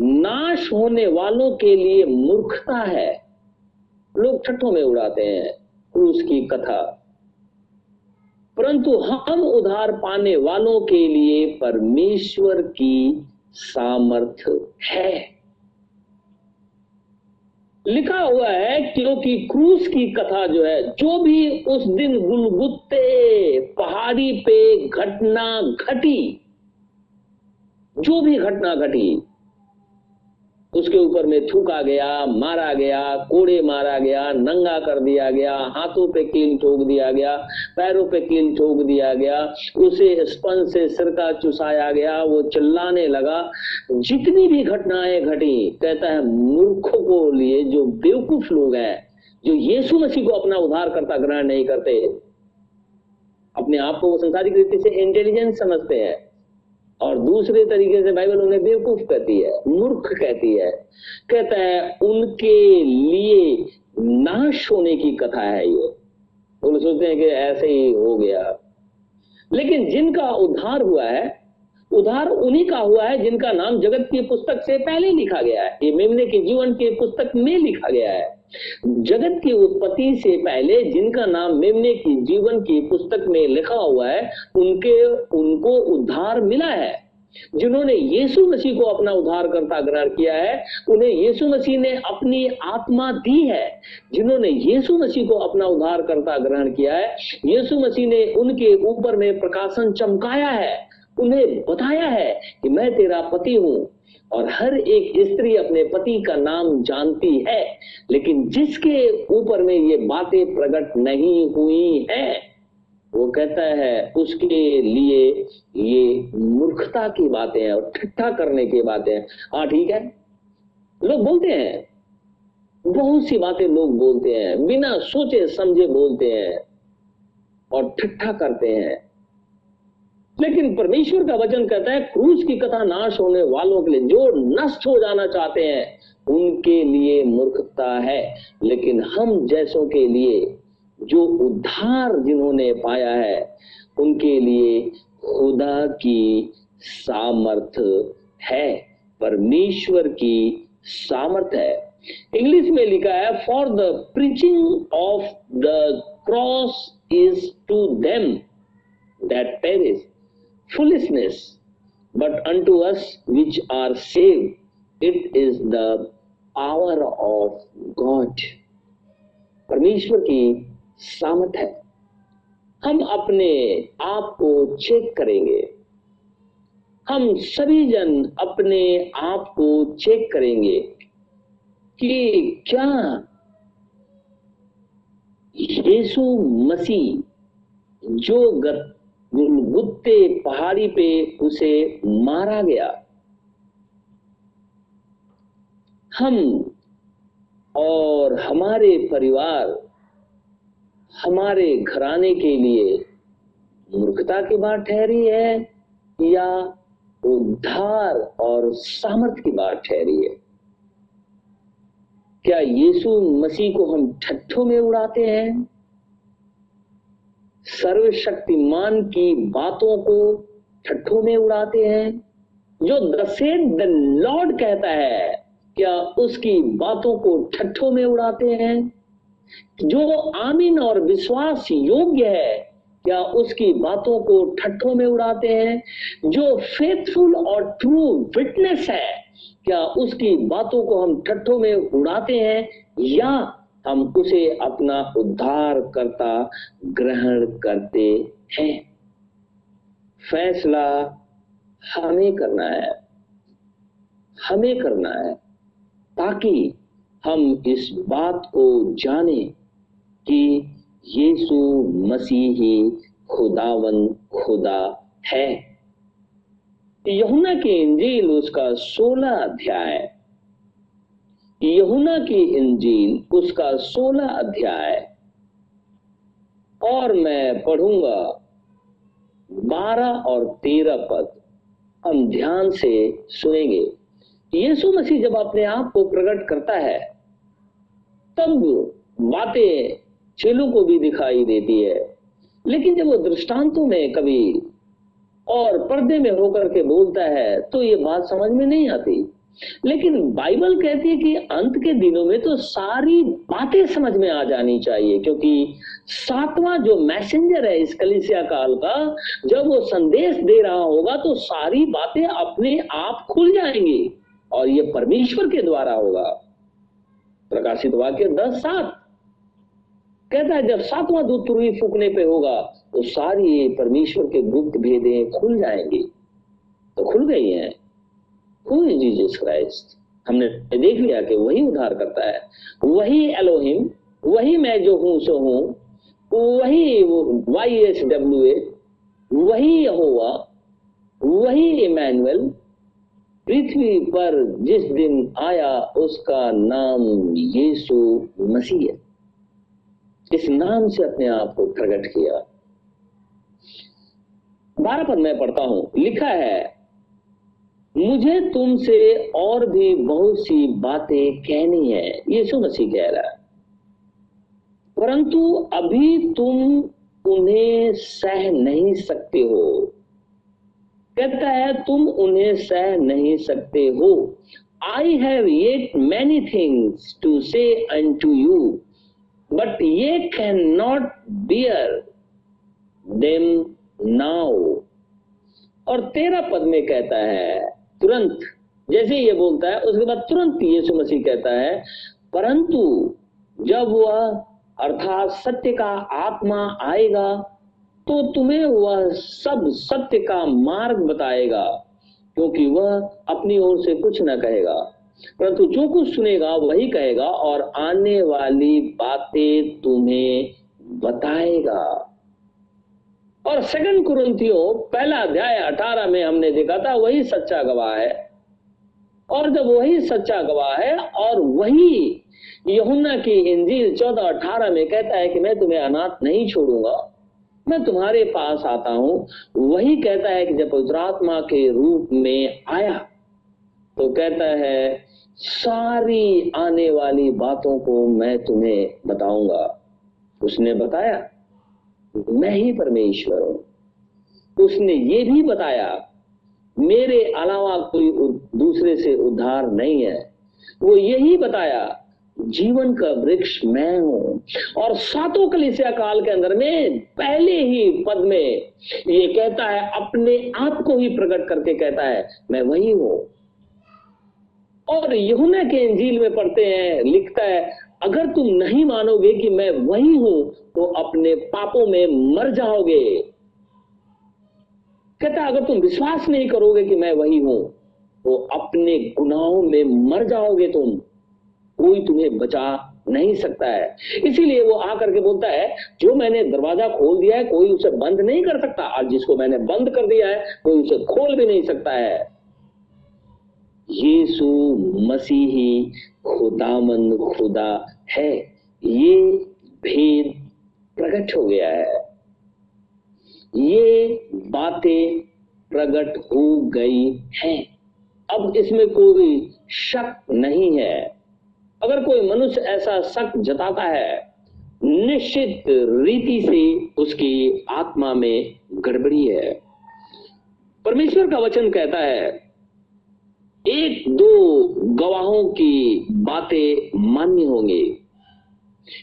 नाश होने वालों के लिए मूर्खता है। लोग ठट्ठों में उड़ाते हैं क्रूस की कथा। परंतु हम उधार पाने वालों के लिए परमेश्वर की सामर्थ्य है। लिखा हुआ है, क्योंकि क्रूस की कथा जो है, जो भी उस दिन गुलगुत्ते पहाड़ी पे घटना घटी, जो भी घटना घटी उसके ऊपर में थूका गया, मारा गया, कोड़े मारा गया, नंगा कर दिया गया, हाथों पे कील ठोक दिया गया, पैरों पे कील ठोक दिया गया, उसे स्पंज से सिरका चुसाया गया, वो चिल्लाने लगा, जितनी भी घटनाएँ घटी, कहता है, मूर्खों को लिए जो बेवकूफ़ लोग हैं, जो यीशु मसीह को अपना उद्धार करता ग्रहण नहीं करते, अपने आप को वो संसारिक रीति से इंटेलिजेंस समझते हैं और दूसरे तरीके से बाइबल उन्हें बेवकूफ़ कहती है, मूर्ख कहती है। कहता है, उनके लिए नाश होने की कथा है ये। सोचते हैं कि ऐसे ही हो गया। लेकिन जिनका उद्धार हुआ है उद्धार उन्हीं का हुआ है जिनका नाम जगत की पुस्तक से पहले लिखा गया है। ये मेमने के जीवन के पुस्तक में लिखा गया है। जगत की उत्पत्ति से पहले जिनका नाम मेमने की जीवन की पुस्तक में लिखा हुआ है, उनके, उनको उद्धार मिला है। जिन्होंने यीशु मसीह को अपना उद्धार करता ग्रहण किया है, उन्हें यीशु मसीह ने अपनी आत्मा दी है। जिन्होंने यीशु मसीह को अपना उद्धार करता ग्रहण किया है, यीशु मसीह ने उनके ऊपर में प्रकाशन चमकाया है। उन्हें बताया है कि मैं तेरा पति हूँ और हर एक स्त्री अपने पति का नाम जानती है, लेकिन जिसके ऊपर में ये बातें प्रकट नहीं हुई हैं, वो कहता है, उसके लिए ये मूर्खता की बातें हैं और ठट्ठा करने की बातें हैं। हाँ ठीक है। लोग बोलते हैं। बहुत सी बातें लोग बोलते हैं। बिना सोचे समझे बोलते हैं और ठट्ठा करते हैं। लेकिन परमेश्वर का वचन कहता है क्रूज की कथा नाश होने वालों के लिए जो नष्ट हो जाना चाहते हैं, उनके लिए मूर्खता है। लेकिन हम जैसों के लिए जो उद्धार जिन्होंने पाया है, उनके लिए खुदा की सामर्थ है। परमेश्वर की सामर्थ है। इंग्लिश में लिखा है for the preaching of the cross is to them that perish foolishness, but unto us which are saved, it is the power of God. परमेश्वर की सामत है हम अपने आप को चेक करेंगे हम सभी जन अपने आप को चेक करेंगे कि क्या यीशु मसीह जो गुत्ते पहाड़ी पे उसे मारा गया। हम और हमारे परिवार हमारे घराने के लिए मूर्खता की बात ठहरी है या उद्धार और सामर्थ्य की बात ठहरी है? क्या यीशु मसीह को हम ठट्ठों में उड़ाते हैं? सर्वशक्तिमान की बातों को ठट्ठों में उड़ाते हैं। जो दसेड द लॉर्ड कहता है, क्या उसकी बातों को ठट्ठों में उड़ाते हैं? जो आमीन और विश्वास योग्य है, क्या उसकी बातों को ठट्ठों में उड़ाते हैं? जो फेथफुल और ट्रू विटनेस है, क्या उसकी बातों को हम ठट्ठों में उड़ाते हैं? या हम उसे अपना उद्धार करता ग्रहण करते हैं। फैसला हमें करना है। हमें करना है ताकि हम इस बात को जाने कि यीशु मसीह खुदावन खुदा है। यहुना की इंजील उसका सोलह अध्याय। यहुना की इंजील, उसका सोलह अध्याय। और मैं पढ़ूँगा बारह और तेरह पद। हम ध्यान से सुनेंगे। यीशु मसीह जब अपने आप को प्रकट करता है, तब बातें चेलों को भी दिखाई देती है। लेकिन जब वो दृष्टांतों में कभी और पर्दे में होकर के बोलता है तो ये बात समझ में नहीं आती। लेकिन बाइबल कहती है कि अंत के दिनों में तो सारी बातें समझ में आ जानी चाहिए, क्योंकि सातवां जो मैसेंजर है इस कलिसिया काल का, जब वो संदेश दे रहा होगा तो सारी बातें अपने आप खुल जाएँगी और ये परमेश्वर के द्वारा होगा। प्रकाशित वाक्य दस सात कहता है, जब सातवां दूत तुरही फूकने पे होगा तो सारी परमेश्वर के गुप्त भेदें खुल जाएँगी। तो खुल गई हैं। Who is Jesus Christ? हमने देख लिया कि वही उद्धार करता है। वही एलोहिम वही मैं जो हूँ, सो हूँ। वही वाई एस डब्ल्यू ए वही यहोवा वही इमैनुअल पृथ्वी पर जिस दिन आया, उसका नाम यीशु मसीह इस नाम से अपने आप को प्रकट किया। बारह पद में पढ़ता हूँ। लिखा है मुझे तुमसे और भी बहुत सी बातें कहनी है। यीशु मसीह कह रहा परंतु अभी तुम उन्हें सह नहीं सकते हो। कहता है, तुम उन्हें सह नहीं सकते हो। I have yet many things to say and to you but ye can not bear them now और तेरा पद में कहता है तुरंत, जैसे ये बोलता है, उसके बाद तुरंत यीशु मसीह कहता है, परंतु जब वह, अर्थात सत्य का आत्मा आएगा तो तुम्हें वह सब सत्य का मार्ग बताएगा, क्योंकि वह अपनी ओर से कुछ न कहेगा। परंतु जो कुछ सुनेगा, वही कहेगा, और आने वाली बातें तुम्हें बताएगा। और सेकंड कुरंतियों, पहला अध्याय अठारह में हमने देखा था, वही सच्चा गवाह है। और जब वही सच्चा गवाह है, और वही यहुन्ना की इंजील चौदह अठारह में कहता है कि मैं तुम्हें अनाथ नहीं छोड़ूँगा, मैं तुम्हारे पास आता हूँ। वही कहता है कि जब पवित्रात्मा के रूप में आया तो कहता है, सारी आने वाली बातों को मैं तुम्हें बताऊँगा। उसने बताया मैं ही परमेश्वर हूँ। उसने ये भी बताया, मेरे अलावा कोई दूसरे से उद्धार नहीं है। वो यही बताया, जीवन का वृक्ष मैं हूँ। और सातों कलिसिया काल के अंदर में पहले ही पद में ये कहता है, अपने आप को ही प्रकट करके कहता है, मैं वही हूँ। और यहुना के इंजील में पढ़ते हैं, लिखता है अगर तुम नहीं मानोगे कि मैं वही हूँ तो अपने पापों में मर जाओगे। कहता अगर तुम विश्वास नहीं करोगे कि मैं वही हूँ तो अपने गुनाहों में मर जाओगे तुम। कोई तुम्हें बचा नहीं सकता है। इसीलिए वो आकर के बोलता है, जो मैंने दरवाज़ा खोल दिया है, कोई उसे बंद नहीं कर सकता, और जिसको मैंने बंद कर दिया है, कोई उसे खोल भी नहीं सकता है। यीशु मसीही खुदामंद खुदा है। ये भेद प्रकट हो गया है। ये बातें प्रकट हो गई हैं। अब इसमें कोई शक नहीं है। अगर कोई मनुष्य ऐसा शक जताता है, निश्चित रीति से उसकी आत्मा में गड़बड़ी है। परमेश्वर का वचन कहता है एक दो गवाहों की बातें मान्य होंगी।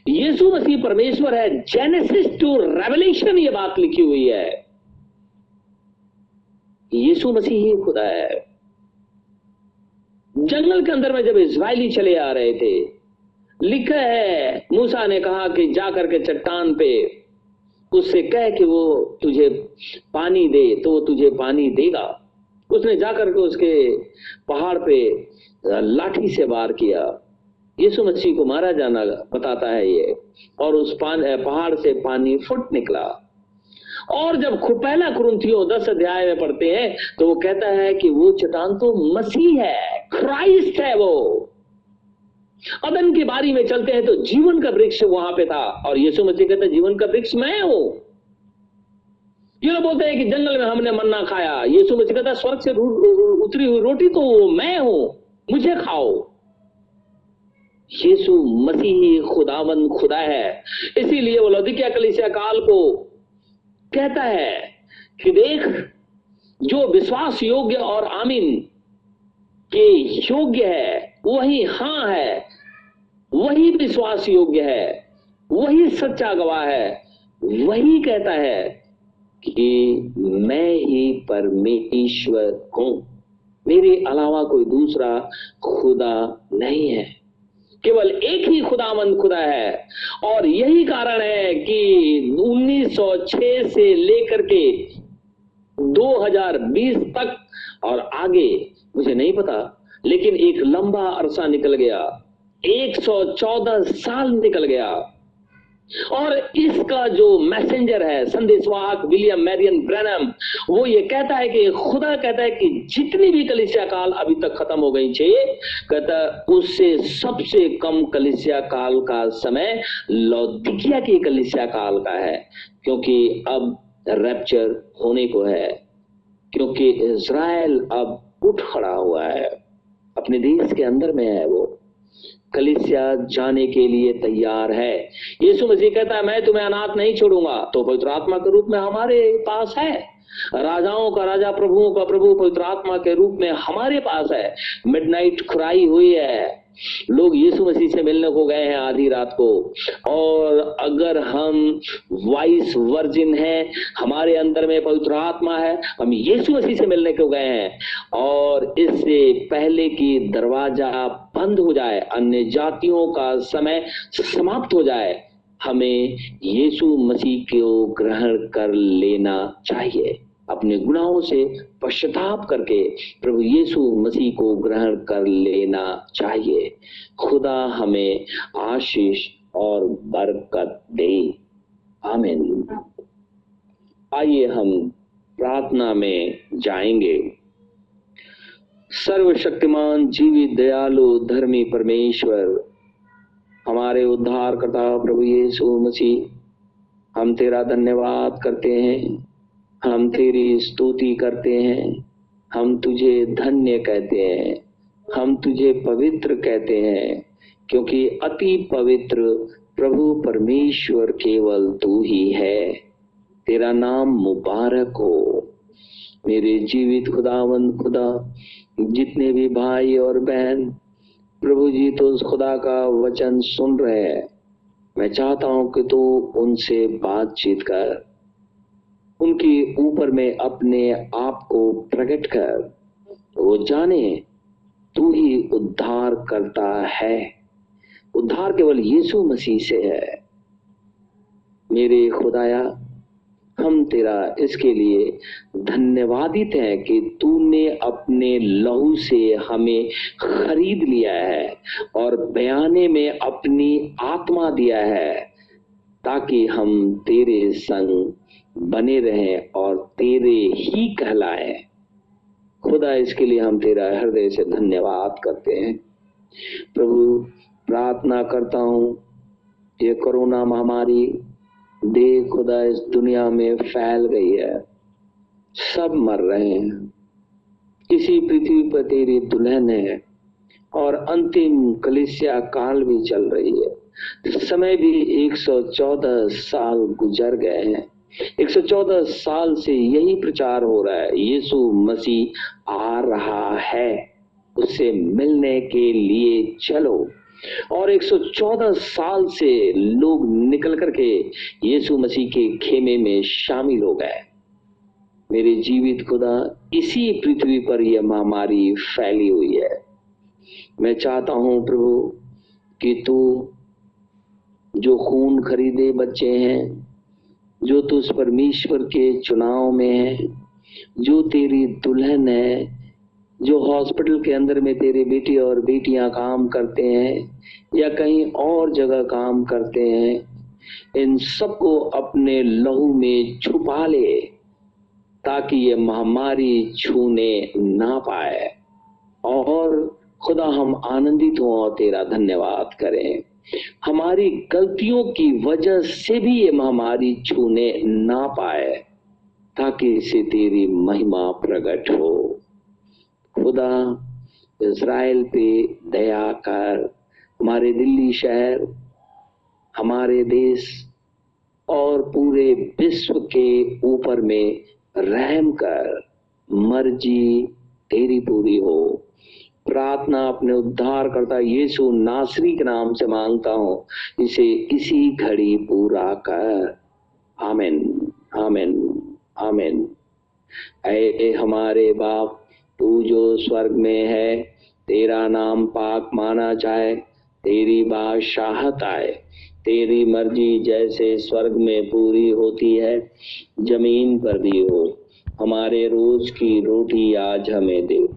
यीशु मसीह परमेश्वर है जेनेसिस टू रेवलेशन ये बात लिखी हुई है। यीशु मसीह ही खुदा है। जंगल के अंदर में जब इसराइली चले आ रहे थे, लिखा है, मूसा ने कहा कि जाकर के चट्टान पे उससे कह कि वो तुझे पानी दे तो वो तुझे पानी देगा। उसने जाकर के उसके पहाड़ पे लाठी से वार किया। यीशु मसीह को मारा जाना बताता है ये। और उस पहाड़ से पानी फुट निकला। और जब पहला कुरुंथियों दस अध्याय में पढ़ते हैं तो वो कहता है कि वो चट्टान तो मसीह है, क्राइस्ट है वो। अदन की बारी में चलते हैं तो जीवन का वृक्ष वहाँ पे था। और यीशु मसीह कहता जीवन का वृक्ष मैं हूँ। ये लोग बोलते हैं कि जंगल में हमने मन्ना खाया। यीशु मसीह कहता स्वर्ग से उतरी हुई रोटी तो मैं हूँ, मुझे खाओ। यीशु मसीह खुदावन खुदा है। इसीलिए वो लौदिकिया कलिसिया काल को कहता है कि देख, जो विश्वास योग्य और आमीन के योग्य है, वही हाँ है, वही विश्वास योग्य है, वही सच्चा गवाह है, वही कहता है कि मैं ही परमेश्वर हूँ। मेरे अलावा कोई दूसरा खुदा नहीं है। केवल एक ही खुदामंद खुदा है। और यही कारण है कि 1906 से लेकर के 2020 तक और आगे, मुझे नहीं पता, लेकिन एक लंबा अरसा निकल गया। 114 साल निकल गया। और इसका जो मैसेंजर है संदेशवाहक विलियम मैरियन ब्रैनम, वो ये कहता है कि, खुदा कहता है कि जितनी भी कलिसिया काल अभी तक खत्म हो गई छे कहता उससे सबसे कम कलिसिया काल का समय लौदिकिया की कलिसिया काल का है, क्योंकि अब रैप्चर होने को है, क्योंकि इज़राइल अब उठ खड़ा हुआ है, अपने देश के अंदर में है वो। कलिसिया जाने के लिए तैयार है। यीशु मसीह कहता है, मैं तुम्हें अनाथ नहीं छोड़ूँगा तो पवित्र आत्मा के रूप में हमारे पास है। राजाओं का, राजा प्रभुओं का, प्रभु पवित्र आत्मा के रूप में हमारे पास है। मिडनाइट खुराई हुई है। लोग यीशु मसीह से मिलने को गए हैं आधी रात को। और अगर हम वाइस वर्जिन हैं, हमारे अंदर में पवित्र आत्मा है, हम यीशु मसीह से मिलने को गए हैं। और इससे पहले की दरवाज़ा बंद हो जाए, अन्य जातियों का समय समाप्त हो जाए, हमें यीशु मसीह को ग्रहण कर लेना चाहिए। अपने गुनाहों से पश्चाताप करके प्रभु यीशु मसीह को ग्रहण कर लेना चाहिए। खुदा हमें आशीष और बरकत दे। आमीन। आइए हम प्रार्थना में जाएँगे। सर्वशक्तिमान जीवित दयालु, धर्मी परमेश्वर, हमारे उद्धार करता प्रभु यीशु मसीह, हम तेरा धन्यवाद करते हैं। हम तेरी स्तुति करते हैं, हम तुझे धन्य कहते हैं, हम तुझे पवित्र कहते हैं, क्योंकि अति पवित्र प्रभु परमेश्वर केवल तू ही है। तेरा नाम मुबारक हो। मेरे जीवित खुदावंद खुदा, जितने भी भाई और बहन, प्रभु जी तो उस खुदा का वचन सुन रहे हैं। मैं चाहता हूँ कि तू उनसे बातचीत कर। उनके ऊपर में अपने आप को प्रकट कर, वो जाने, तू ही उद्धार करता है। उद्धार केवल यीशु मसीह से है। मेरे खुदाया, हम तेरा इसके लिए धन्यवादित है कि तूने अपने लहू से हमें खरीद लिया है और बयाने में अपनी आत्मा दिया है, ताकि हम तेरे संग बने रहें और तेरे ही कहलाए। खुदा, इसके लिए हम तेरा हृदय से धन्यवाद करते हैं। प्रभु, प्रार्थना करता हूँ, ये कोरोना महामारी दे खुदा इस दुनिया में फैल गई है। सब मर रहे हैं। इसी पृथ्वी पर तेरी दुल्हन है और अंतिम कलिसिया काल भी चल रही है। समय भी 114 साल गुजर गए हैं। 114 साल से यही प्रचार हो रहा है। यीशु मसीह आ रहा है। उससे मिलने के लिए चलो। और 114 साल से लोग निकल करके यीशु मसीह के खेमे में शामिल हो गए। मेरे जीवित खुदा, इसी पृथ्वी पर यह महामारी फैली हुई है। मैं चाहता हूँ प्रभु, कि तू जो खून खरीदे बच्चे हैं जो तो उस परमेश्वर के चुनाव में है, जो तेरी दुल्हन है, जो हॉस्पिटल के अंदर में तेरे बेटी और बेटियाँ काम करते हैं, या कहीं और जगह काम करते हैं, इन सबको अपने लहू में छुपा ले, ताकि ये महामारी छूने ना पाए। और खुदा हम आनंदित हों और तेरा धन्यवाद करें। हमारी गलतियों की वजह से भी ये महामारी छूने ना पाए, ताकि इसे तेरी महिमा प्रकट हो। खुदा, इज़राइल पे दया कर, हमारे दिल्ली शहर, हमारे देश और पूरे विश्व के ऊपर में रहम कर, मर्ज़ी तेरी पूरी हो। प्रार्थना अपने उद्धार करता यीशु नासरी के नाम से माँगता हूँ, इसे इसी घड़ी पूरा कर। आमिन आमिन आमिन। ऐ हमारे बाप, तू जो स्वर्ग में है, तेरा नाम पाक माना जाए, तेरी बादशाहत आए। तेरी मर्ज़ी जैसे स्वर्ग में पूरी होती है, ज़मीन पर भी हो। हमारे रोज की रोटी आज हमें दे।